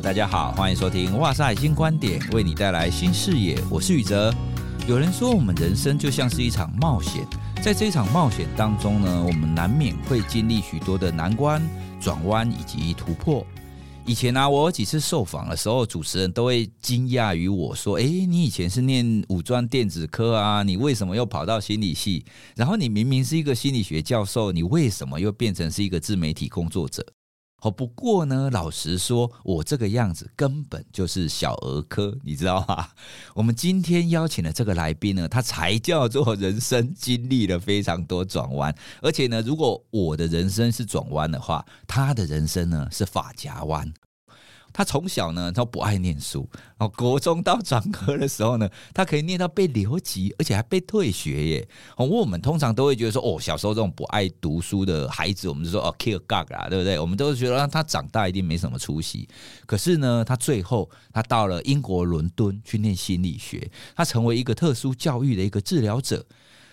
大家好，欢迎收听《哇塞新观点》，为你带来新视野。我是宇哲。有人说，我们人生就像是一场冒险，在这场冒险当中呢，我们难免会经历许多的难关、转弯以及突破。以前呢、啊，我有几次受访的时候，主持人都会惊讶于我说：“诶，你以前是念五专电子科啊，你为什么又跑到心理系？然后你明明是一个心理学教授，你为什么又变成是一个自媒体工作者？”好，不过呢，老实说，我这个样子根本就是小儿科，你知道吗？我们今天邀请的这个来宾呢，他才叫做人生经历了非常多转弯，而且呢，如果我的人生是转弯的话，他的人生呢是发夹弯。他从小呢，他不爱念书，然后国中到专科的时候呢，他可以念到被留级，而且还被退学耶。我们通常都会觉得说，哦，小时候这种不爱读书的孩子，我们就说哦，kill God 啦，对不对？我们都觉得让他长大一定没什么出息。可是呢，他最后他到了英国伦敦去念心理学，他成为一个特殊教育的一个治疗者，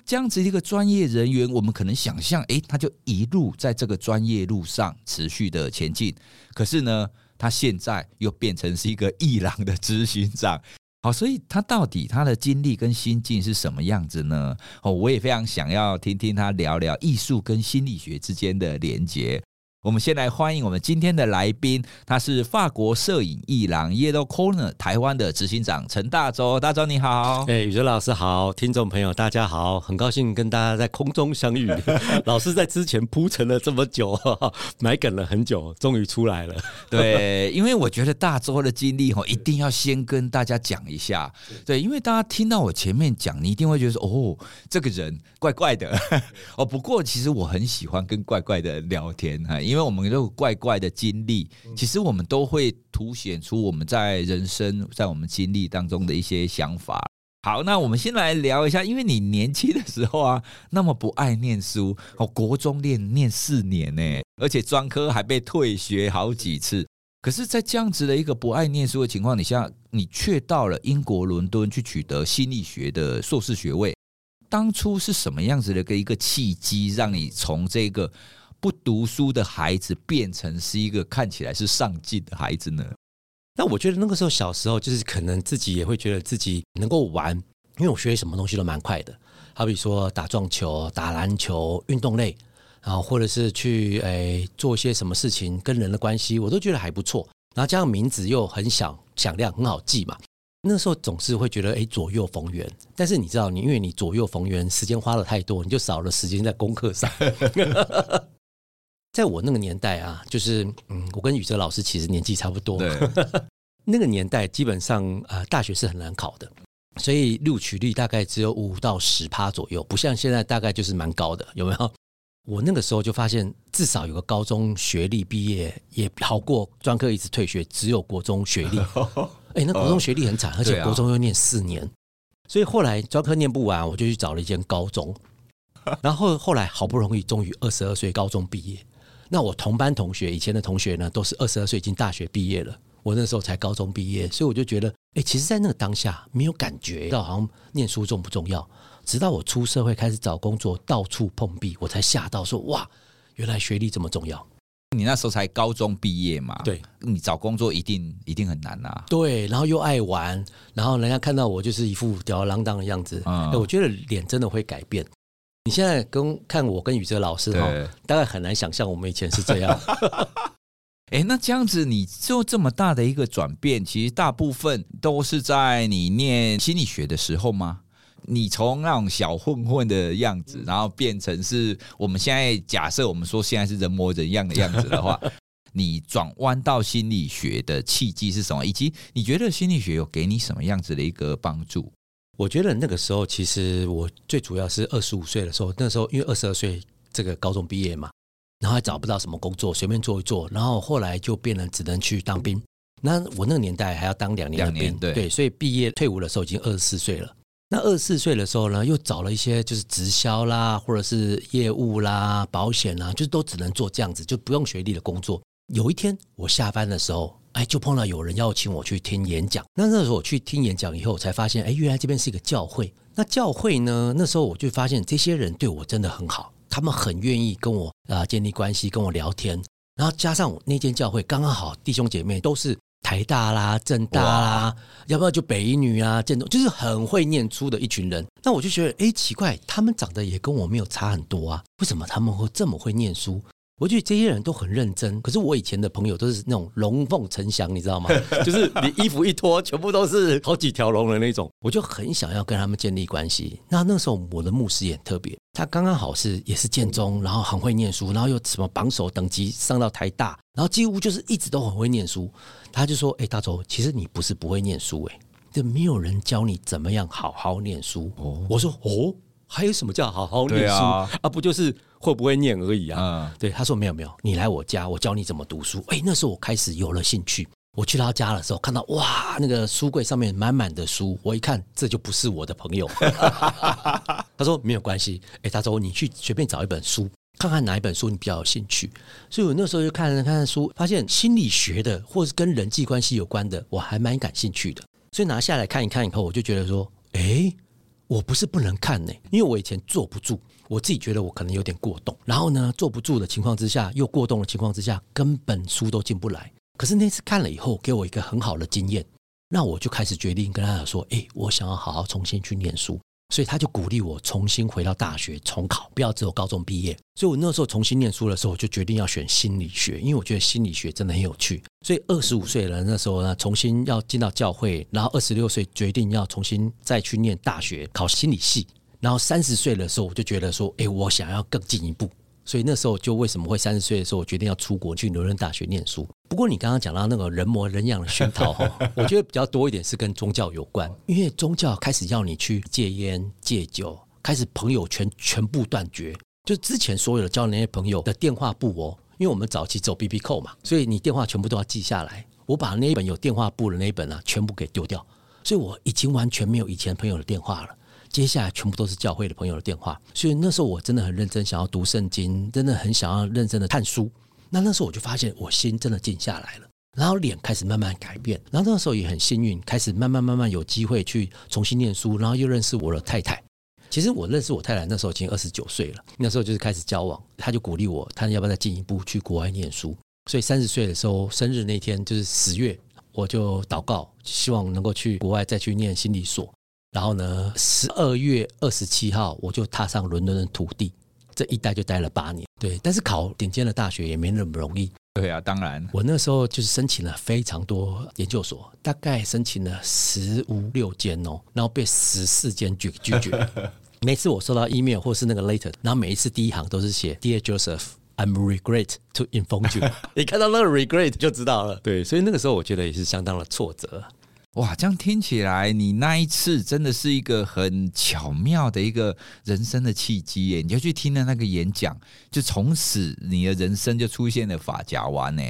这样子一个专业人员，我们可能想象，诶，他就一路在这个专业路上持续的前进。可是呢，他现在又变成是一个艺廊的执行长，好，所以他到底他的经历跟心境是什么样子呢？哦，我也非常想要听听他聊聊艺术跟心理学之间的连结。我们先来欢迎我们今天的来宾，他是法国摄影艺廊 Yellow Corner 台湾的执行长陈大洲。大洲你好，哎，宇哲老师好，听众朋友大家好，很高兴跟大家在空中相遇。老师在之前铺陈了这么久，埋梗了很久，终于出来了。对，因为我觉得大洲的经历一定要先跟大家讲一下。对，因为大家听到我前面讲，你一定会觉得说，哦，这个人怪怪的。哦，不过其实我很喜欢跟怪怪的聊天哈，因为因为我们有怪怪的经历，其实我们都会凸显出我们在人生在我们经历当中的一些想法。好，那我们先来聊一下，因为你年轻的时候啊，那么不爱念书，哦，国中念念四年呢，而且专科还被退学好几次。可是，在这样子的一个不爱念书的情况底下，你却到了英国伦敦去取得心理学的硕士学位。当初是什么样子的一个一个契机，让你从这个不读书的孩子变成是一个看起来是上进的孩子呢？那我觉得那个时候小时候就是可能自己也会觉得自己能够玩，因为我学什么东西都蛮快的，好比说打撞球、打篮球、运动类，然后或者是去诶、做一些什么事情跟人的关系，我都觉得还不错。然后加上名字又很响响亮，很好记嘛。那时候总是会觉得诶左右逢源，但是你知道你因为你左右逢源，时间花了太多，你就少了时间在功课上。在我那个年代啊，就是嗯，我跟宇哲老师其实年纪差不多。对，那个年代基本上啊、呃，大学是很难考的，所以录取率大概只有五到十趴左右，不像现在大概就是蛮高的，有没有？我那个时候就发现，至少有个高中学历毕业也好过专科一直退学，只有国中学历。哎，那国中学历很惨，而且国中又念四年，所以后来专科念不完，我就去找了一间高中，然后后来好不容易终于二十二岁高中毕业。那我同班同学以前的同学呢，都是二十二岁已经大学毕业了，我那时候才高中毕业，所以我就觉得，哎，其实，在那个当下没有感觉到好像念书重不重要，直到我出社会开始找工作，到处碰壁，我才吓到说，哇，原来学历这么重要。你那时候才高中毕业嘛？对，你找工作一定一定很难呐、啊。对，然后又爱玩，然后人家看到我就是一副吊儿郎当的样子，嗯，我觉得脸真的会改变。你现在跟看我跟宇哲老师哈，大概很难想象我们以前是这样。哎，那这样子你就这么大的一个转变，其实大部分都是在你念心理学的时候吗？你从那种小混混的样子，然后变成是我们现在假设我们说现在是人模人样的样子的话，你转弯到心理学的契机是什么？以及你觉得心理学有给你什么样子的一个帮助？我觉得那个时候，其实我最主要是二十五岁的时候，那时候因为二十二岁这个高中毕业嘛，然后还找不到什么工作，随便做一做，然后后来就变成只能去当兵。那我那个年代还要当两年的兵，对，对，所以毕业退伍的时候已经二十四岁了。那二十四岁的时候呢，又找了一些就是直销啦，或者是业务啦、保险啦，就都只能做这样子，就不用学历的工作。有一天我下班的时候。哎，就碰到有人邀请我去听演讲。那那时候我去听演讲以后，我才发现，哎，原来这边是一个教会。那教会呢，那时候我就发现这些人对我真的很好，他们很愿意跟我啊建立关系，跟我聊天。然后加上我那间教会刚刚好弟兄姐妹都是台大啦、政大啦，要不要就北一女啊、建中，就是很会念书的一群人。那我就觉得，哎，奇怪，他们长得也跟我没有差很多啊，为什么他们会这么会念书？我觉得这些人都很认真，可是我以前的朋友都是那种龙凤呈祥，你知道吗？就是你衣服一脱，全部都是好几条龙的那种。我就很想要跟他们建立关系。那那时候我的牧师也很特别，他刚刚好是也是建中，然后很会念书，然后又什么榜首等级上到台大，然后几乎就是一直都很会念书。他就说：“哎，大周，其实你不是不会念书，哎，就没有人教你怎么样好好念书。”哦，我说：“哦。”还有什么叫好好念书啊，啊？不就是会不会念而已啊？嗯、对，他说没有没有，你来我家，我教你怎么读书。哎，那时候我开始有了兴趣。我去他家的时候，看到哇，那个书柜上面满满的书，我一看这就不是我的朋友。他说没有关系，哎，他说你去随便找一本书，看看哪一本书你比较有兴趣。所以我那时候就看了看看书，发现心理学的或是跟人际关系有关的，我还蛮感兴趣的。所以拿下来看一看以后，我就觉得说，哎。我不是不能看呢，因为我以前坐不住，我自己觉得我可能有点过动，然后呢，坐不住的情况之下，又过动的情况之下，根本书都进不来。可是那次看了以后，给我一个很好的经验，那我就开始决定跟他讲说，诶，我想要好好重新去念书。所以他就鼓励我重新回到大学重考，不要只有高中毕业。所以我那时候重新念书的时候，我就决定要选心理学，因为我觉得心理学真的很有趣。所以二十五岁了那时候呢，重新要进到教会，然后二十六岁决定要重新再去念大学，考心理系。然后三十岁的时候，我就觉得说，哎，我想要更进一步。所以那时候就为什么会三十岁的时候，我决定要出国去伦敦大学念书。不过你刚刚讲到那个人模人样的熏陶哈，我觉得比较多一点是跟宗教有关，因为宗教开始要你去戒烟戒酒，开始朋友圈全部断绝，就之前所有的交的那些朋友的电话簿哦，因为我们早期走 BB Call 嘛，所以你电话全部都要记下来。我把那一本有电话簿的那一本啊，全部给丢掉，所以我已经完全没有以前朋友的电话了。接下来全部都是教会的朋友的电话，所以那时候我真的很认真，想要读圣经，真的很想要认真的看书。那那时候我就发现，我心真的静下来了，然后脸开始慢慢改变。然后那时候也很幸运，开始慢慢慢慢有机会去重新念书，然后又认识我的太太。其实我认识我太太那时候已经二十九岁了，那时候就是开始交往，他就鼓励我，他要不要再进一步去国外念书。所以三十岁的时候，生日那天就是十月，我就祷告，希望能够去国外再去念心理所。然后呢，十二月二十七号我就踏上伦敦的土地，这一待就待了八年。对，但是考顶尖的大学也没那么容易。对啊，当然，我那时候就是申请了非常多研究所，大概申请了十五六间哦，然后被十四间拒拒绝。每次我收到 email 或是那个 letter，然后每一次第一行都是写 Dear Joseph，I'm regret to inform you。你看到那个 regret 就知道了。对，所以那个时候我觉得也是相当的挫折。哇，这样听起来，你那一次真的是一个很巧妙的一个人生的契机耶！你就去听了那个演讲，就从此你的人生就出现了发夹弯呢。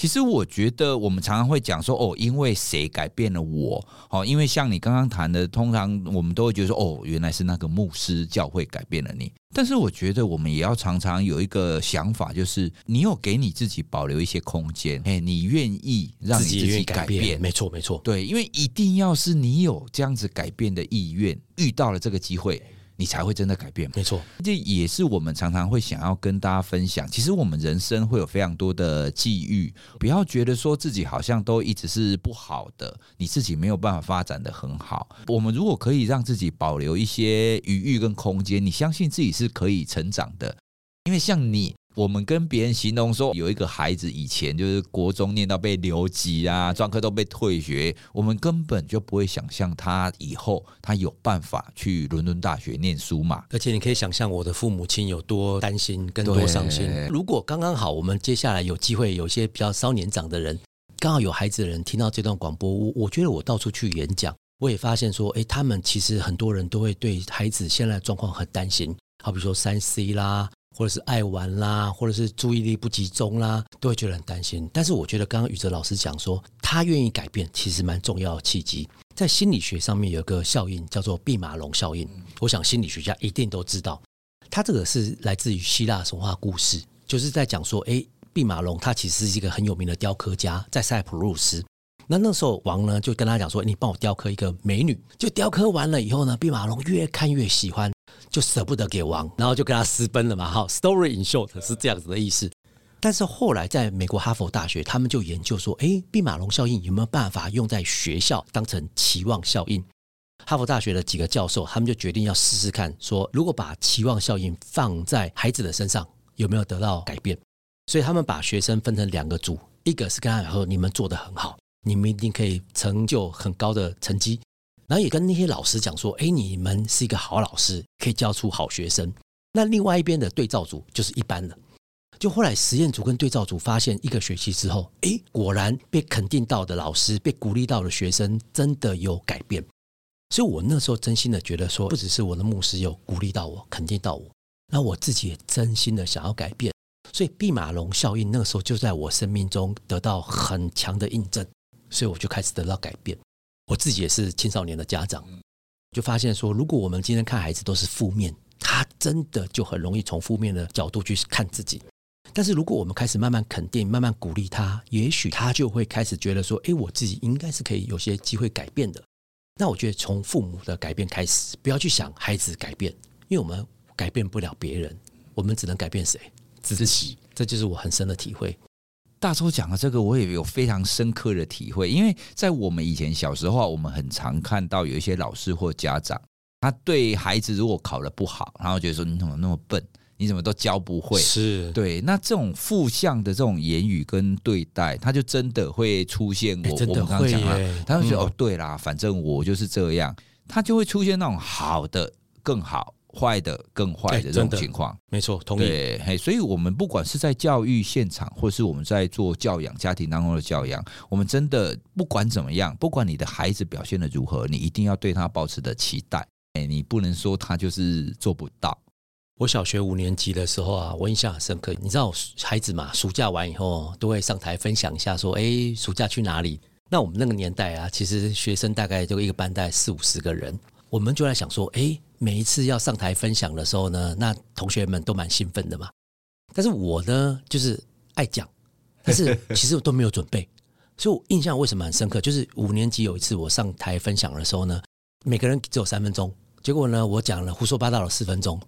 其实我觉得我们常常会讲说哦，因为谁改变了我？哦，因为像你刚刚谈的，通常我们都会觉得说哦，原来是那个牧师教会改变了你。但是我觉得我们也要常常有一个想法，就是你有给你自己保留一些空间，哎，你愿意让你自己改变？没错，没错，对，因为一定要是你有这样子改变的意愿，遇到了这个机会。你才会真的改变，没错，这也是我们常常会想要跟大家分享。其实我们人生会有非常多的际遇，不要觉得说自己好像都一直是不好的，你自己没有办法发展的很好。我们如果可以让自己保留一些余裕跟空间，你相信自己是可以成长的，因为像你。我们跟别人形容说，有一个孩子以前就是国中念到被留级啊，专科都被退学，我们根本就不会想象他以后他有办法去伦敦大学念书嘛。而且你可以想象我的父母亲有多担心，跟多伤心。如果刚刚好，我们接下来有机会，有些比较稍年长的人，刚好有孩子的人听到这段广播，我我觉得我到处去演讲，我也发现说，哎，他们其实很多人都会对孩子现在的状况很担心，好比说三 C 啦。或者是爱玩啦，或者是注意力不集中啦，都会觉得很担心。但是我觉得刚刚宇哲老师讲说，他愿意改变，其实蛮重要的契机。在心理学上面有个效应叫做毕马龙效应，我想心理学家一定都知道。他这个是来自于希腊神话故事，就是在讲说，诶，毕马龙他其实是一个很有名的雕刻家，在塞浦路斯。那那时候王呢就跟他讲说，你帮我雕刻一个美女。就雕刻完了以后呢，毕马龙越看越喜欢。就舍不得给王，然后就跟他私奔了嘛。好，story in short 是这样子的意思。但是后来在美国哈佛大学，他们就研究说，哎，毕马龙效应有没有办法用在学校当成期望效应？哈佛大学的几个教授，他们就决定要试试看，说如果把期望效应放在孩子的身上，有没有得到改变？所以他们把学生分成两个组，一个是跟他说，你们做得很好，你们一定可以成就很高的成绩。然后也跟那些老师讲说，哎，你们是一个好老师，可以教出好学生。那另外一边的对照组就是一般的。就后来实验组跟对照组发现，一个学期之后，哎，果然被肯定到的老师，被鼓励到的学生，真的有改变。所以我那时候真心的觉得说，不只是我的牧师有鼓励到我，肯定到我，那我自己也真心的想要改变。所以毕马龙效应那个时候就在我生命中得到很强的印证，所以我就开始得到改变。我自己也是青少年的家长，就发现说，如果我们今天看孩子都是负面，他真的就很容易从负面的角度去看自己。但是如果我们开始慢慢肯定、慢慢鼓励他，也许他就会开始觉得说：“诶，我自己应该是可以有些机会改变的。”那我觉得从父母的改变开始，不要去想孩子改变，因为我们改变不了别人，我们只能改变谁？自己。这就是我很深的体会。大周讲的这个，我也有非常深刻的体会。因为在我们以前小时候，我们很常看到有一些老师或家长，他对孩子如果考得不好，然后觉得说：“你怎么那么笨？你怎么都教不会？”是对。那这种负向的这种言语跟对待，他就真的会出现我。我真的会耶。他就觉得：“哦，对啦，反正我就是这样。”他就会出现那种好的更好。坏的更坏的这种情况，没错，同意。对，所以，我们不管是在教育现场，或是我们在做教养、家庭当中的教养，我们真的不管怎么样，不管你的孩子表现的如何，你一定要对他保持的期待。哎，你不能说他就是做不到。我小学五年级的时候啊，我印象很深刻。你知道，孩子嘛，暑假完以后都会上台分享一下，说：“哎，暑假去哪里？”那我们那个年代啊，其实学生大概就一个班带四五十个人，我们就在想说：“哎。”每一次要上台分享的时候呢，那同学们都蛮兴奋的嘛。但是我呢，就是爱讲，但是 其实我都没有准备，所以我印象为什么很深刻？就是五年级有一次我上台分享的时候呢，每个人只有三分钟，结果呢，我讲了胡说八道了四分钟，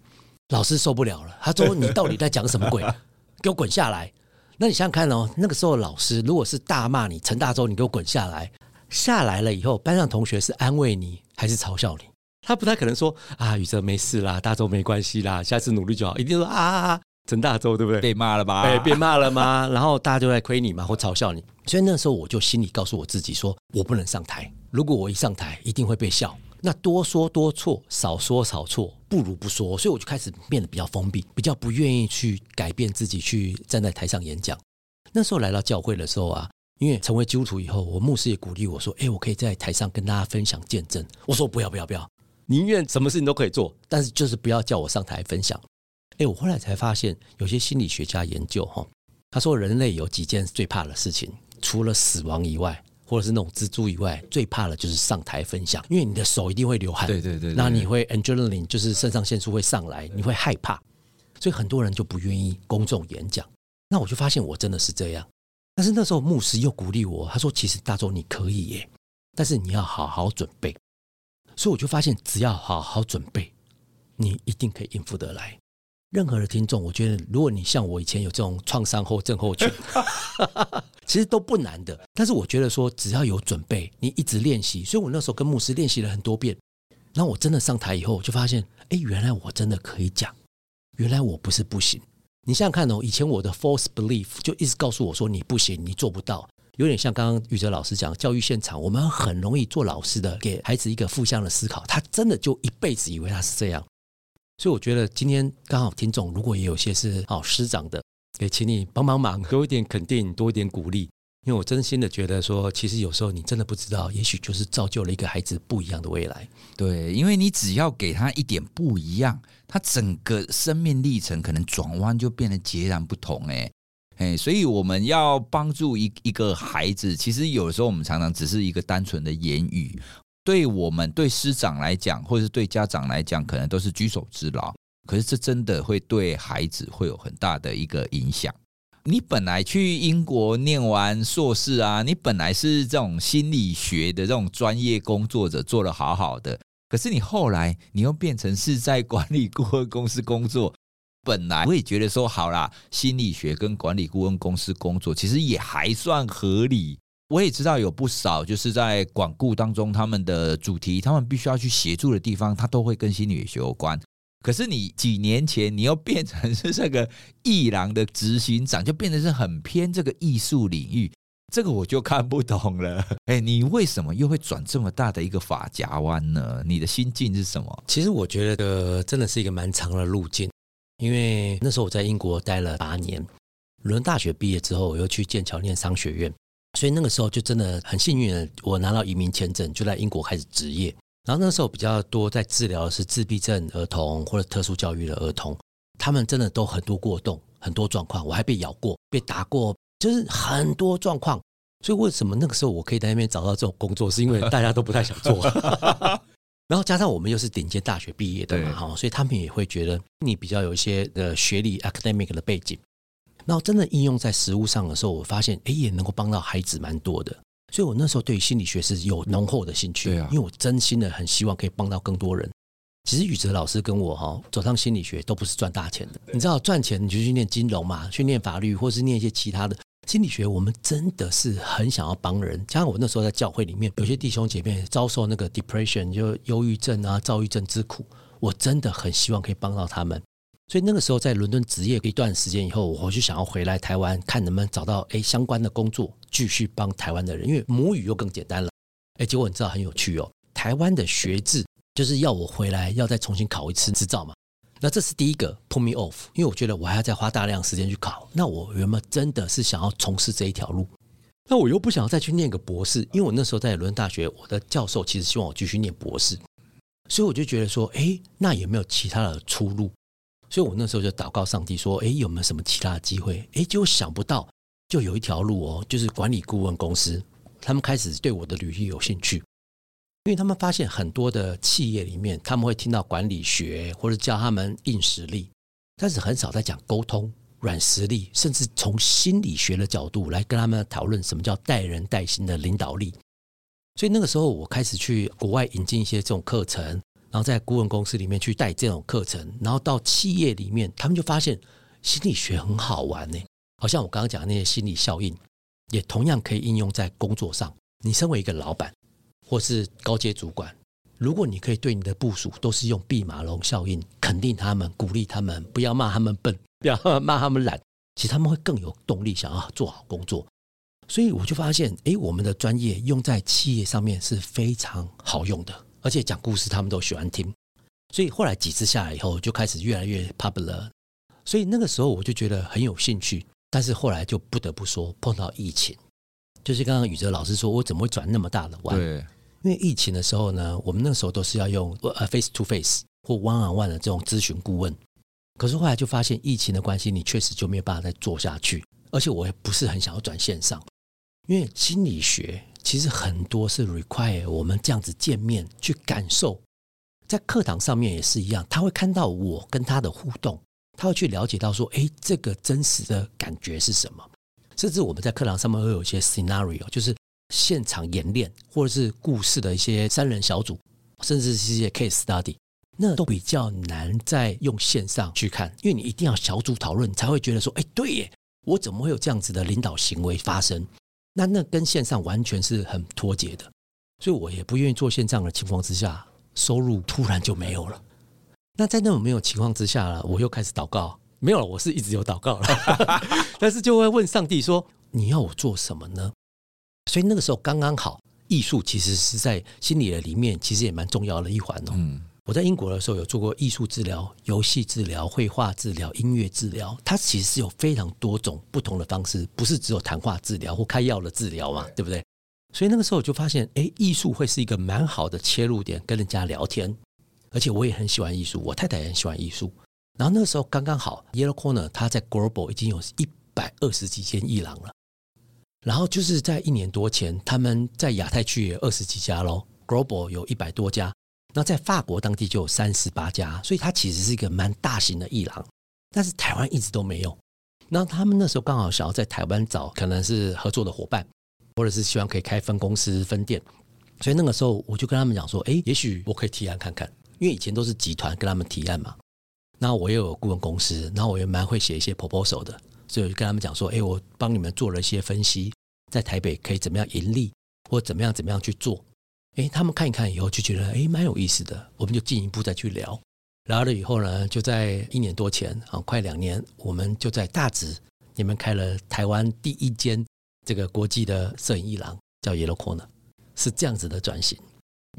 老师受不了了，他说：“你到底在讲什么鬼？给我滚下来！”那你想想看哦，那个时候老师如果是大骂你陈大洲，你给我滚下来，下来了以后，班上同学是安慰你还是嘲笑你？他不太可能说啊，宇哲没事啦，大周没关系啦，下次努力就好。一定说啊，陈大周对不对？被骂了吧？哎，被骂了吗？然后大家就在亏你嘛，或嘲笑你。所以那时候我就心里告诉我自己说，我不能上台。如果我一上台，一定会被笑。那多说多错，少说少错，不如不说。所以我就开始变得比较封闭，比较不愿意去改变自己，去站在台上演讲。那时候来到教会的时候啊，因为成为基督徒以后，我牧师也鼓励我说：“哎，我可以在台上跟大家分享见证。”我说：“不要，不要，不要。”宁愿什么事情都可以做，但是就是不要叫我上台分享。哎，我后来才发现，有些心理学家研究哈，他说人类有几件最怕的事情，除了死亡以外，或者是那种蜘蛛以外，最怕的就是上台分享，因为你的手一定会流汗，对对对，那你会 adrenaline 就是肾上腺素会上来，你会害怕，所以很多人就不愿意公众演讲。那我就发现我真的是这样，但是那时候牧师又鼓励我，他说：“其实大周你可以耶，但是你要好好准备。”所以我就发现，只要好好准备，你一定可以应付得来。任何的听众，我觉得，如果你像我以前有这种创伤后症候群，其实都不难的。但是我觉得说，只要有准备，你一直练习。所以我那时候跟牧师练习了很多遍。然后我真的上台以后，就发现，哎，原来我真的可以讲，原来我不是不行。你想想看哦，以前我的 false belief 就一直告诉我说，你不行，你做不到。有点像刚刚宇哲老师讲，教育现场我们很容易做老师的，给孩子一个负向的思考，他真的就一辈子以为他是这样。所以我觉得今天刚好听众如果也有些是好师长的，也请你帮帮忙，多一点肯定，多一点鼓励。因为我真心的觉得说，其实有时候你真的不知道，也许就是造就了一个孩子不一样的未来。对，因为你只要给他一点不一样，他整个生命历程可能转弯就变得截然不同。哎。哎，所以我们要帮助一一个孩子，其实有时候我们常常只是一个单纯的言语，对我们对师长来讲，或者是对家长来讲，可能都是举手之劳。可是这真的会对孩子会有很大的一个影响。你本来去英国念完硕士啊，你本来是这种心理学的这种专业工作者，做得好好的，可是你后来你又变成是在管理顾问公司工作。本来我也觉得说好啦，心理学跟管理顾问公司工作其实也还算合理。我也知道有不少就是在管顾当中，他们的主题，他们必须要去协助的地方，他都会跟心理学有关。可是你几年前你又变成是这个艺廊的执行长，就变得是很偏这个艺术领域，这个我就看不懂了。哎，你为什么又会转这么大的一个发夹弯呢？你的心境是什么？其实我觉得真的是一个蛮长的路径。因为那时候我在英国待了八年，伦大学毕业之后，我又去剑桥念商学院，所以那个时候就真的很幸运，我拿到移民签证，就在英国开始职业。然后那时候比较多在治疗的是自闭症儿童或者特殊教育的儿童，他们真的都很多过动，很多状况，我还被咬过，被打过，就是很多状况。所以为什么那个时候我可以在那边找到这种工作，是因为大家都不太想做。然后加上我们又是顶尖大学毕业的嘛，哈，所以他们也会觉得你比较有一些的学历 academic 的背景。然后真的应用在实物上的时候，我发现哎，也能够帮到孩子蛮多的。所以我那时候对心理学是有浓厚的兴趣，对啊，因为我真心的很希望可以帮到更多人。其实宇哲老师跟我哈走上心理学都不是赚大钱的，你知道赚钱你就去念金融嘛，去念法律，或是念一些其他的。心理学，我们真的是很想要帮人。加上我那时候在教会里面，有些弟兄姐妹遭受那个 depression，就忧郁症啊、躁郁症之苦，我真的很希望可以帮到他们。所以那个时候在伦敦职业一段时间以后，我就想要回来台湾，看能不能找到诶相关的工作，继续帮台湾的人，因为母语又更简单了。诶，结果你知道很有趣哦，台湾的学制就是要我回来要再重新考一次执照嘛。那这是第一个 put me off，因为我觉得我还要再花大量时间去考。那我有没有真的是想要从事这一条路？那我又不想要再去念个博士，因为我那时候在伦敦大学，我的教授其实希望我继续念博士，所以我就觉得说，哎，那有没有其他的出路？所以我那时候就祷告上帝说，哎，有没有什么其他的机会？哎，结果想不到，就有一条路哦，就是管理顾问公司，他们开始对我的履历有兴趣。因为他们发现很多的企业里面，他们会听到管理学或者教他们硬实力，但是很少在讲沟通、软实力，甚至从心理学的角度来跟他们讨论什么叫带人带心的领导力。所以那个时候，我开始去国外引进一些这种课程，然后在顾问公司里面去带这种课程，然后到企业里面，他们就发现心理学很好玩呢。好像我刚刚讲的那些心理效应，也同样可以应用在工作上。你身为一个老板。或是高阶主管，如果你可以对你的部署都是用毕马龙效应肯定他们、鼓励他们，不要骂他们笨，不要 骂他们懒，其实他们会更有动力想要做好工作。所以我就发现，诶，我们的专业用在企业上面是非常好用的，而且讲故事他们都喜欢听。所以后来几次下来以后，就开始越来越 popular。所以那个时候我就觉得很有兴趣，但是后来就不得不说碰到疫情，就是刚刚宇哲老师说，我怎么会转那么大的弯？因为疫情的时候呢，我们那时候都是要用呃 face to face 或 one on one 的这种咨询顾问，可是后来就发现疫情的关系，你确实就没有办法再做下去。而且我也不是很想要转线上，因为心理学其实很多是 require 我们这样子见面去感受，在课堂上面也是一样，他会看到我跟他的互动，他会去了解到说，哎，这个真实的感觉是什么？甚至我们在课堂上面会有一些 scenario，就是。现场演练，或者是故事的一些三人小组，甚至是一些 case study，那都比较难再用线上去看，因为你一定要小组讨论，才会觉得说，哎，对耶，我怎么会有这样子的领导行为发生？那那跟线上完全是很脱节的，所以我也不愿意做线上的情况之下，收入突然就没有了。那在那种没有情况之下了，我又开始祷告，没有了，我是一直有祷告了，但是就会问上帝说，你要我做什么呢？所以那个时候刚刚好，艺术其实是在心理的里面，其实也蛮重要的一环哦。嗯，我在英国的时候有做过艺术治疗、游戏治疗、绘画治疗、音乐治疗，它其实是有非常多种不同的方式，不是只有谈话治疗或开药的治疗嘛，对不对？所以那个时候我就发现，哎，艺术会是一个蛮好的切入点，跟人家聊天，而且我也很喜欢艺术，我太太也很喜欢艺术。然后那个时候刚刚好，Yellow Corner 它在 Global 已经有一百二十几间艺廊了。然后就是在一年多前，他们在亚太区也有二十几家喽，Global 有一百多家，那在法国当地就有三十八家，所以它其实是一个蛮大型的艺廊，但是台湾一直都没有。那他们那时候刚好想要在台湾找可能是合作的伙伴，或者是希望可以开分公司分店，所以那个时候我就跟他们讲说，哎，也许我可以提案看看，因为以前都是集团跟他们提案嘛。那我也有顾问公司，然后我也蛮会写一些 proposal 的，就跟他们讲说，哎，我帮你们做了一些分析，在台北可以怎么样盈利，或怎么样怎么样去做。哎，他们看一看以后就觉得，哎，蛮有意思的，我们就进一步再去聊。聊了以后呢，就在一年多前啊，快两年，我们就在大直，你们开了台湾第一间这个国际的摄影艺廊，叫 Yellow Corner，是这样子的转型。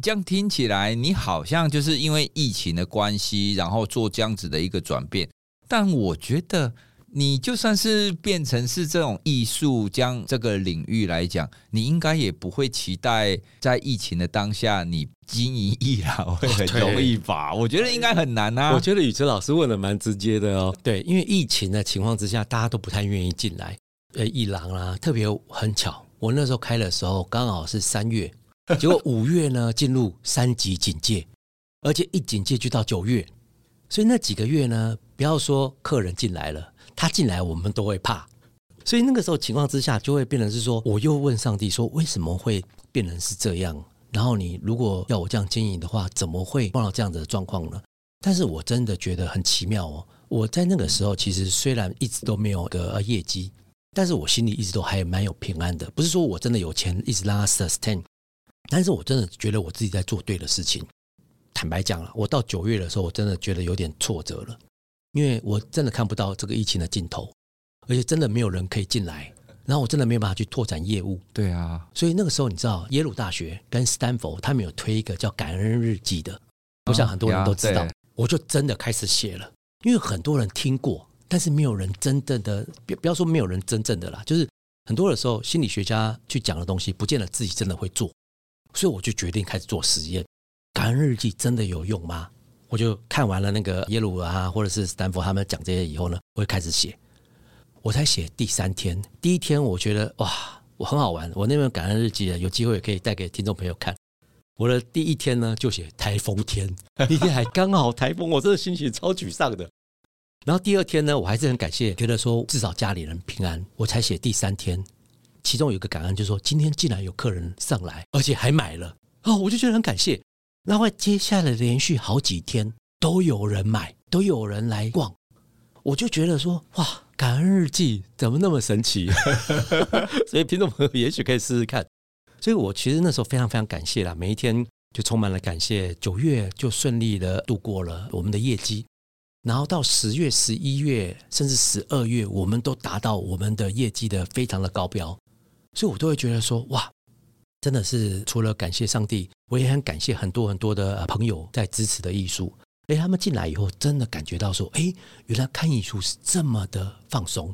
这样听起来，你好像就是因为疫情的关系，然后做这样子的一个转变。但我觉得，你就算是变成是这种艺术，将这个领域来讲，你应该也不会期待在疫情的当下，你经营艺廊会很容易吧？我觉得应该很难啊。我觉得宇哲老师问的蛮直接的哦。对，因为疫情的情况之下，大家都不太愿意进来。呃，艺廊啦，特别很巧，我那时候开的时候刚好是三月。结果五月呢，进入三级警戒，而且一警戒就到九月，所以那几个月呢，不要说客人进来了，他进来我们都会怕。所以那个时候情况之下，就会变成是说，我又问上帝说，为什么会变成是这样？然后你如果要我这样经营的话，怎么会碰到这样子的状况呢？但是我真的觉得很奇妙哦。我在那个时候其实虽然一直都没有个业绩，但是我心里一直都还蛮有平安的。不是说我真的有钱一直让它 sustain。但是我真的觉得我自己在做对的事情。坦白讲了，我到九月的时候，我真的觉得有点挫折了，因为我真的看不到这个疫情的尽头，而且真的没有人可以进来，然后我真的没有办法去拓展业务。对啊，所以那个时候你知道，耶鲁大学跟斯坦福他们有推一个叫感恩日记的，我想很多人都知道，我就真的开始写了，因为很多人听过，但是没有人真正的，不不要说没有人真正的啦，就是很多的时候，心理学家去讲的东西，不见得自己真的会做。所以我就决定开始做实验。感恩日记真的有用吗？我就看完了那个耶鲁啊，或者是斯坦福他们讲这些以后呢，我会开始写。我才写第三天，第一天我觉得哇，我很好玩。我那本感恩日记啊有机会也可以带给听众朋友看。我的第一天呢，就写台风天，那天还刚好台风，我真的心情超沮丧的。然后第二天呢，我还是很感谢，觉得说至少家里人平安。我才写第三天。其中有一个感恩，就是说今天竟然有客人上来，而且还买了哦，我就觉得很感谢。然后接下来连续好几天都有人买，都有人来逛，我就觉得说哇，感恩日记怎么那么神奇？所以听众朋友也许可以试试看。所以我其实那时候非常非常感谢啦，每一天就充满了感谢。九月就顺利的度过了我们的业绩，然后到十月、十一月，甚至十二月，我们都达到我们的业绩的非常的高标。所以，我都会觉得说，哇，真的是除了感谢上帝，我也很感谢很多很多的朋友在支持的艺术。诶，他们进来以后，真的感觉到说，诶，原来看艺术是这么的放松。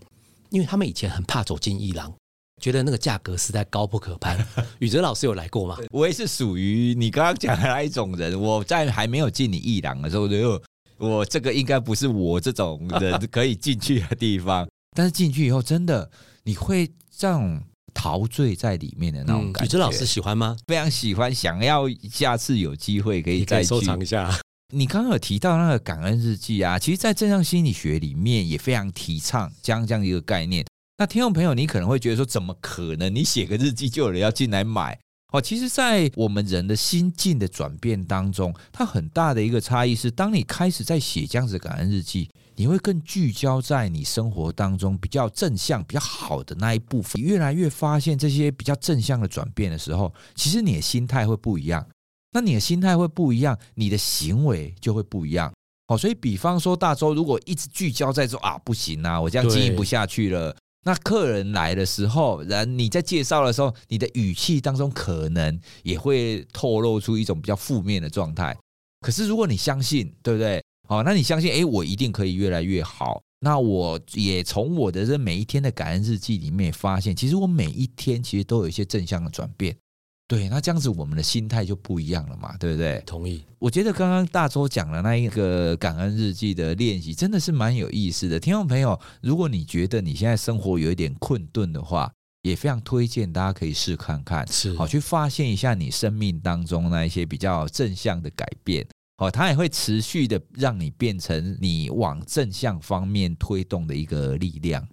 因为他们以前很怕走进艺廊，觉得那个价格实在高不可攀。宇哲老师有来过吗？我也是属于你刚刚讲的那一种人。我在还没有进你艺廊的时候，就我这个应该不是我这种人可以进去的地方。但是进去以后，真的你会这样。陶醉在里面的那种感觉，宇哲老师喜欢吗？非常喜欢，想要下次有机会可以再收藏一下。你刚刚有提到那个感恩日记啊，其实，在正向心理学里面也非常提倡这样这样一个概念。那听众朋友，你可能会觉得说，怎么可能？你写个日记就有人要进来买？哦，其实，在我们人的心境的转变当中，它很大的一个差异是，当你开始在写这样子的感恩日记。你会更聚焦在你生活当中比较正向、比较好的那一部分。你越来越发现这些比较正向的转变的时候，其实你的心态会不一样。那你的心态会不一样，你的行为就会不一样。好，所以比方说大周如果一直聚焦在说啊，不行啊，我这样经营不下去了。那客人来的时候，然你在介绍的时候，你的语气当中可能也会透露出一种比较负面的状态。可是如果你相信，对不对？好，那你相信，哎，我一定可以越来越好。那我也从我的这每一天的感恩日记里面发现，其实我每一天其实都有一些正向的转变。对，那这样子我们的心态就不一样了嘛，对不对？同意。我觉得刚刚大周讲的那一个感恩日记的练习，真的是蛮有意思的。听众朋友，如果你觉得你现在生活有一点困顿的话，也非常推荐大家可以试看看，是好去发现一下你生命当中那一些比较正向的改变。哦，它也会持续的让你变成你往正向方面推动的一个力量。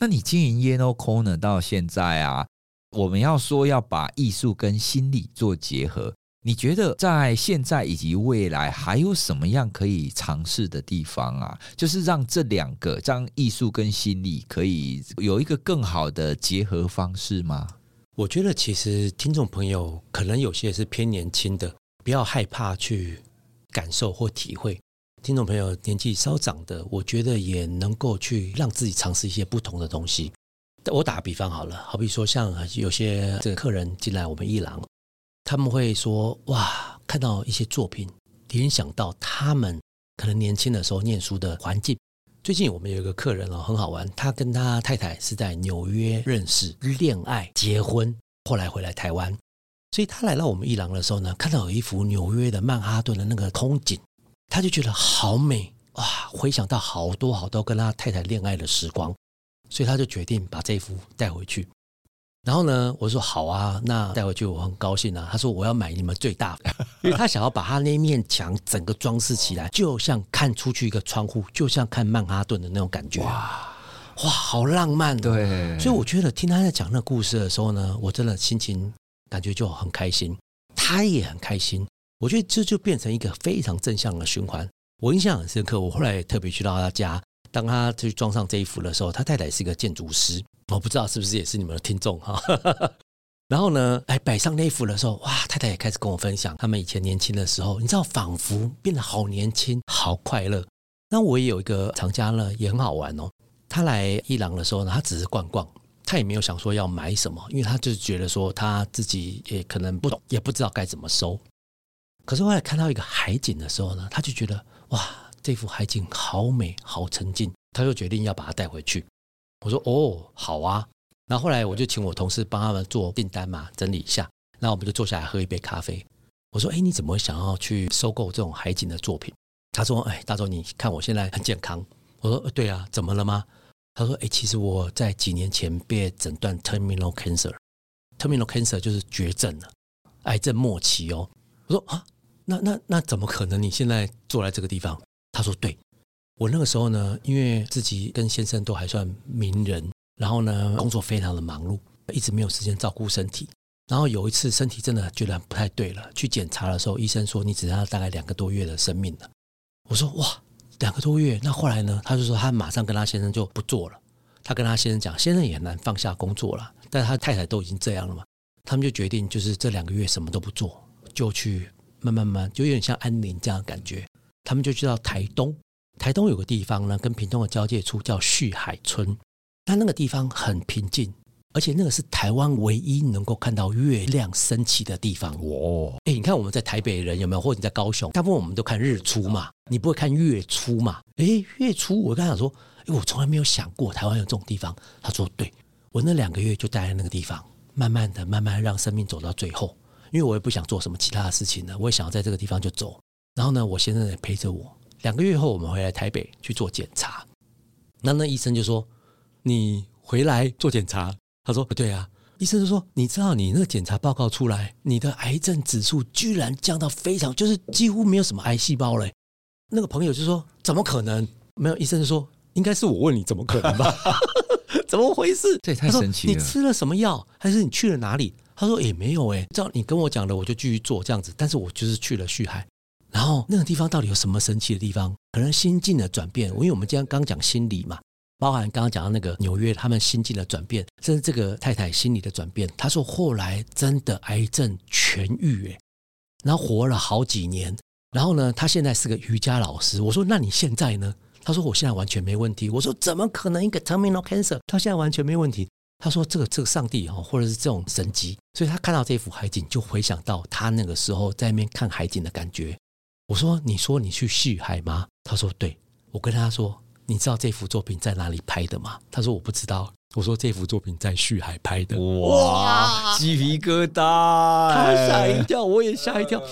那你经营 Yellow Corner 到现在啊，我们要说要把艺术跟心理做结合，你觉得在现在以及未来还有什么样可以尝试的地方啊？就是让这两个，让艺术跟心理可以有一个更好的结合方式吗？我觉得其实听众朋友可能有些是偏年轻的，不要害怕去感受或体会。听众朋友年纪稍长的，我觉得也能够去让自己尝试一些不同的东西。我打个比方好了，好比说像有些这个客人进来我们一廊。他们会说：“哇，看到一些作品，联想到他们可能年轻的时候念书的环境。最近我们有一个客人哦，很好玩，他跟他太太是在纽约认识、恋爱、结婚，后来回来台湾。所以他来到我们一廊的时候呢，看到有一幅纽约的曼哈顿的那个空景，他就觉得好美哇！回想到好多好多跟他太太恋爱的时光，所以他就决定把这幅带回去。”然后呢，我说好啊，那带回去我很高兴啊。他说我要买你们最大的，因为他想要把他那面墙整个装饰起来，就像看出去一个窗户，就像看曼哈顿的那种感觉。哇哇，好浪漫哦。对，所以我觉得听他在讲那个故事的时候呢，我真的心情感觉就很开心，他也很开心。我觉得这就变成一个非常正向的循环。我印象很深刻，我后来也特别去到他家，当他去装上这一幅的时候，他太太是一个建筑师。我不知道是不是也是你们的听众哈，然后呢，哎，摆上那幅的时候，哇，太太也开始跟我分享他们以前年轻的时候，你知道，仿佛变得好年轻，好快乐。那我也有一个藏家呢，也很好玩哦。他来伊朗的时候呢，他只是逛逛，他也没有想说要买什么，因为他就是觉得说他自己也可能不懂，也不知道该怎么收。可是后来看到一个海景的时候呢，他就觉得哇，这幅海景好美，好沉静，他就决定要把它带回去。我说哦，好啊。然后后来我就请我同事帮他们做订单嘛，整理一下。然后我们就坐下来喝一杯咖啡。我说：“哎，你怎么想要去收购这种海景的作品？”他说：“哎，大洲，你看我现在很健康。”我说：“对啊，怎么了吗？”他说：“哎，其实我在几年前被诊断 terminal cancer，terminal cancer 就是绝症了，癌症末期哦。”我说：“啊，那那那怎么可能？你现在坐在这个地方？”他说：“对。”我那个时候呢，因为自己跟先生都还算名人，然后呢，工作非常的忙碌，一直没有时间照顾身体。然后有一次身体真的觉得不太对了，去检查的时候，医生说你只剩下大概两个多月的生命了。我说哇，两个多月？那后来呢？他就说他马上跟他先生就不做了。他跟他先生讲，先生也很难放下工作了，但是他太太都已经这样了嘛，他们就决定就是这两个月什么都不做，就去慢慢慢，就有点像安宁这样的感觉。他们就去到台东。台东有个地方呢，跟屏东的交界处叫旭海村，那那个地方很平静，而且那个是台湾唯一能够看到月亮升起的地方。哦，哎，你看我们在台北人有没有？或者你在高雄，大部分我们都看日出嘛，你不会看月出嘛？哎，月出，我刚想说，哎，我从来没有想过台湾有这种地方。他说，对，我那两个月就待在那个地方，慢慢的、慢慢让生命走到最后，因为我也不想做什么其他的事情了，我也想要在这个地方就走。然后呢，我先生也陪着我。两个月后，我们回来台北去做检查，那那医生就说：“你回来做检查？”他说：“不对啊。”医生就说：“你知道，你那个检查报告出来，你的癌症指数居然降到非常，就是几乎没有什么癌细胞了。”那个朋友就说：“怎么可能？”没有，医生就说：“应该是我问你怎么可能吧？怎么回事？这也太神奇了！你吃了什么药，还是你去了哪里？”他说：“也没有哎，照你跟我讲的，我就继续做这样子。但是我就是去了旭海。”然后那个地方到底有什么神奇的地方？可能心境的转变。因为我们今天刚讲心理嘛，包含刚刚讲到那个纽约他们心境的转变，甚至这个太太心理的转变。他说后来真的癌症痊愈，哎，然后活了好几年。然后呢，他现在是个瑜伽老师。我说那你现在呢？他说我现在完全没问题。我说怎么可能一个 terminal cancer？他现在完全没问题。他说这个这个上帝哈，或者是这种神迹。所以他看到这幅海景，就回想到他那个时候在那边看海景的感觉。我说：“你说你去旭海吗？”他说：“对。”我跟他说：“你知道这幅作品在哪里拍的吗？”他说：“我不知道。”我说：“这幅作品在旭海拍的。”哇，鸡皮疙瘩！他吓一跳，我也吓一跳。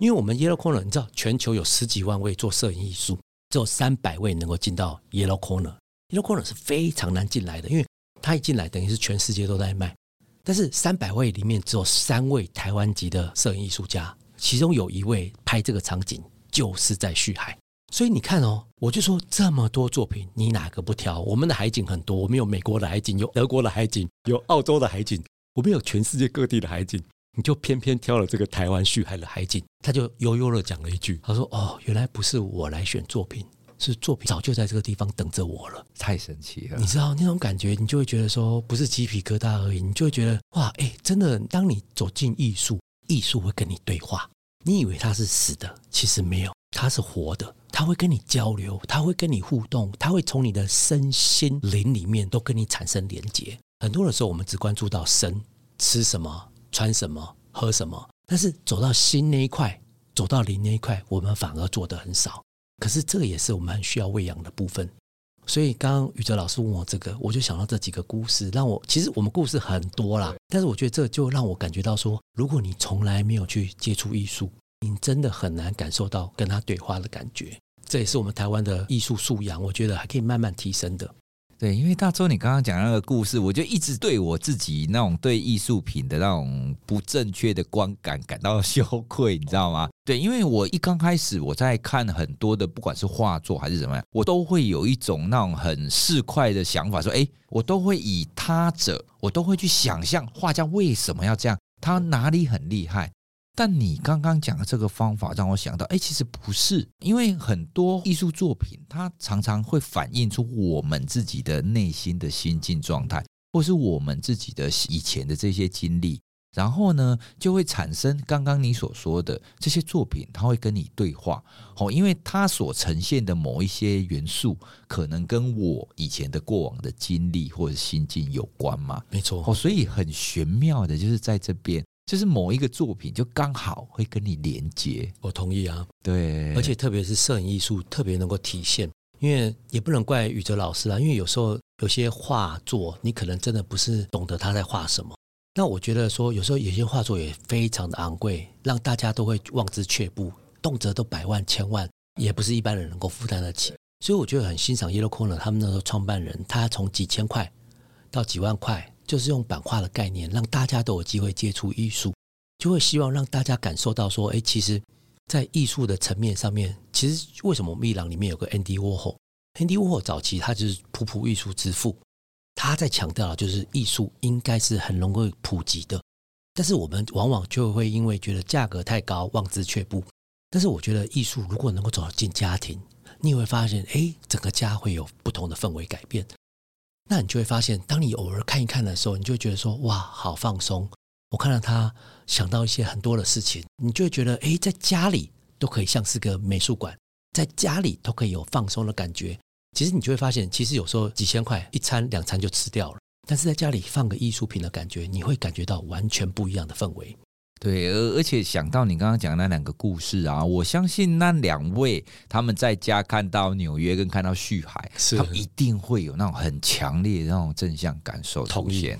因为我们 Yellow Corner，你知道，全球有十几万位做摄影艺术，只有三百位能够进到 Yellow Corner。Yellow Corner 是非常难进来的，因为他一进来，等于是全世界都在卖。但是三百位里面，只有三位台湾籍的摄影艺术家。其中有一位拍这个场景就是在旭海，所以你看哦，我就说这么多作品，你哪个不挑？我们的海景很多，我们有美国的海景，有德国的海景，有澳洲的海景，我们有全世界各地的海景。你就偏偏挑了这个台湾旭海的海景。他就悠悠的讲了一句，他说：“哦，原来不是我来选作品，是作品早就在这个地方等着我了。”太神奇了，你知道那种感觉，你就会觉得说，不是鸡皮疙瘩而已，你就会觉得哇，哎，真的，当你走进艺术，艺术会跟你对话。你以为它是死的，其实没有，它是活的，它会跟你交流，它会跟你互动，它会从你的身心灵里面都跟你产生连接。很多的时候，我们只关注到身，吃什么、穿什么、喝什么，但是走到心那一块，走到灵那一块，我们反而做得很少。可是这也是我们很需要喂养的部分。所以刚刚宇哲老师问我这个，我就想到这几个故事，让我其实我们故事很多啦，但是我觉得这就让我感觉到说，如果你从来没有去接触艺术，你真的很难感受到跟他对话的感觉。这也是我们台湾的艺术素养，我觉得还可以慢慢提升的。对，因为大周，你刚刚讲那个故事，我就一直对我自己那种对艺术品的那种不正确的观感感到羞愧，你知道吗？对，因为我一刚开始我在看很多的，不管是画作还是怎么样，我都会有一种那种很市侩的想法，说，哎，我都会以他者，我都会去想象画家为什么要这样，他哪里很厉害。但你刚刚讲的这个方法让我想到，哎，其实不是，因为很多艺术作品它常常会反映出我们自己的内心的心境状态，或是我们自己的以前的这些经历，然后呢，就会产生刚刚你所说的这些作品，它会跟你对话，哦，因为它所呈现的某一些元素，可能跟我以前的过往的经历或者心境有关嘛，没错，哦，所以很玄妙的就是在这边。就是某一个作品，就刚好会跟你连接。我同意啊，对，而且特别是摄影艺术特别能够体现，因为也不能怪宇哲老师啊，因为有时候有些画作你可能真的不是懂得他在画什么。那我觉得说，有时候有些画作也非常的昂贵，让大家都会望之却步，动辄都百万、千万，也不是一般人能够负担得起。所以我觉得很欣赏 Yellow Corner 他们那时候创办人，他从几千块到几万块。就是用版画的概念，让大家都有机会接触艺术，就会希望让大家感受到说，哎，其实，在艺术的层面上面，其实为什么我们艺廊里面有个 Andy Warhol？Andy Warhol 早期他就是普普艺术之父，他在强调就是艺术应该是很容易普及的，但是我们往往就会因为觉得价格太高，望之却步。但是我觉得艺术如果能够走到进家庭，你也会发现，哎，整个家会有不同的氛围改变。那你就会发现，当你偶尔看一看的时候，你就会觉得说：“哇，好放松！”我看到他想到一些很多的事情，你就会觉得，哎，在家里都可以像是个美术馆，在家里都可以有放松的感觉。其实你就会发现，其实有时候几千块一餐两餐就吃掉了，但是在家里放个艺术品的感觉，你会感觉到完全不一样的氛围。对，而而且想到你刚刚讲的那两个故事啊，我相信那两位他们在家看到纽约跟看到旭海，他们一定会有那种很强烈的那种正向感受出现。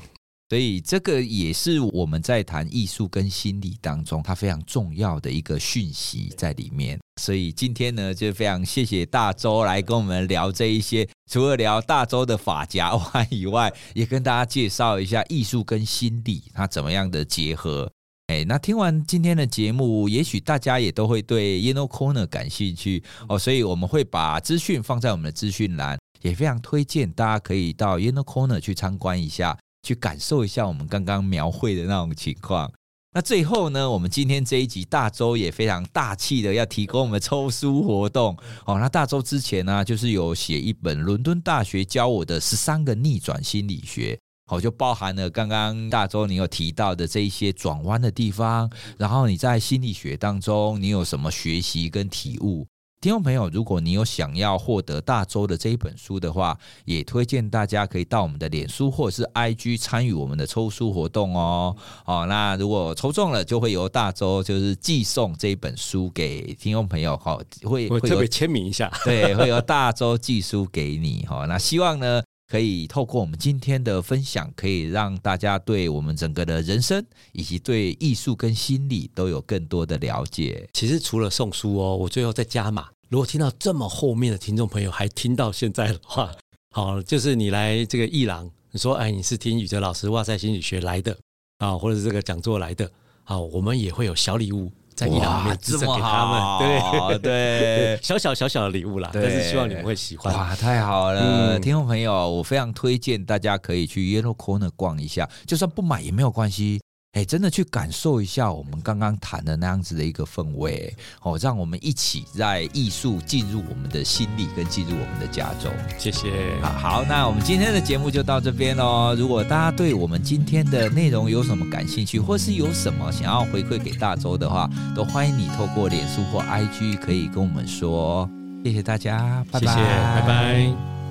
所以这个也是我们在谈艺术跟心理当中，它非常重要的一个讯息在里面。所以今天呢，就非常谢谢大周来跟我们聊这一些，除了聊大周的法夹弯以外，也跟大家介绍一下艺术跟心理它怎么样的结合。哎，那听完今天的节目，也许大家也都会对 Yellow Corner 感兴趣哦，所以我们会把资讯放在我们的资讯栏，也非常推荐大家可以到 Yellow Corner 去参观一下，去感受一下我们刚刚描绘的那种情况。那最后呢，我们今天这一集大周也非常大气的要提供我们抽书活动哦。那大周之前呢，就是有写一本伦敦大学教我的十三个逆转心理学。好，就包含了刚刚大周你有提到的这一些转弯的地方，然后你在心理学当中你有什么学习跟体悟？听众朋友，如果你有想要获得大周的这一本书的话，也推荐大家可以到我们的脸书或者是 IG 参与我们的抽书活动哦。好，那如果抽中了，就会由大周就是寄送这一本书给听众朋友。好，会会特别签名一下，对，会由大周寄书给你。好，那希望呢，可以透过我们今天的分享，可以让大家对我们整个的人生以及对艺术跟心理都有更多的了解。其实除了送书哦，我最后再加码。如果听到这么后面的听众朋友还听到现在的话，好，就是你来这个艺廊，你说哎，你是听宇哲老师哇塞心理学来的啊，或者是这个讲座来的，好，我们也会有小礼物。在艺廊里面，赠给他们，对 对，小小小小的礼物啦，但是希望你们会喜欢。哇，太好了，听众朋友，我非常推荐大家可以去 Yellow Corner 逛一下，就算不买也没有关系，哎，真的去感受一下我们刚刚谈的那样子的一个氛围哦，让我们一起在艺术进入我们的心里，跟进入我们的家中。谢谢。好，好，那我们今天的节目就到这边喽。如果大家对我们今天的内容有什么感兴趣，或是有什么想要回馈给大周的话，都欢迎你透过脸书或 IG 可以跟我们说。谢谢大家，拜拜，谢谢，拜拜。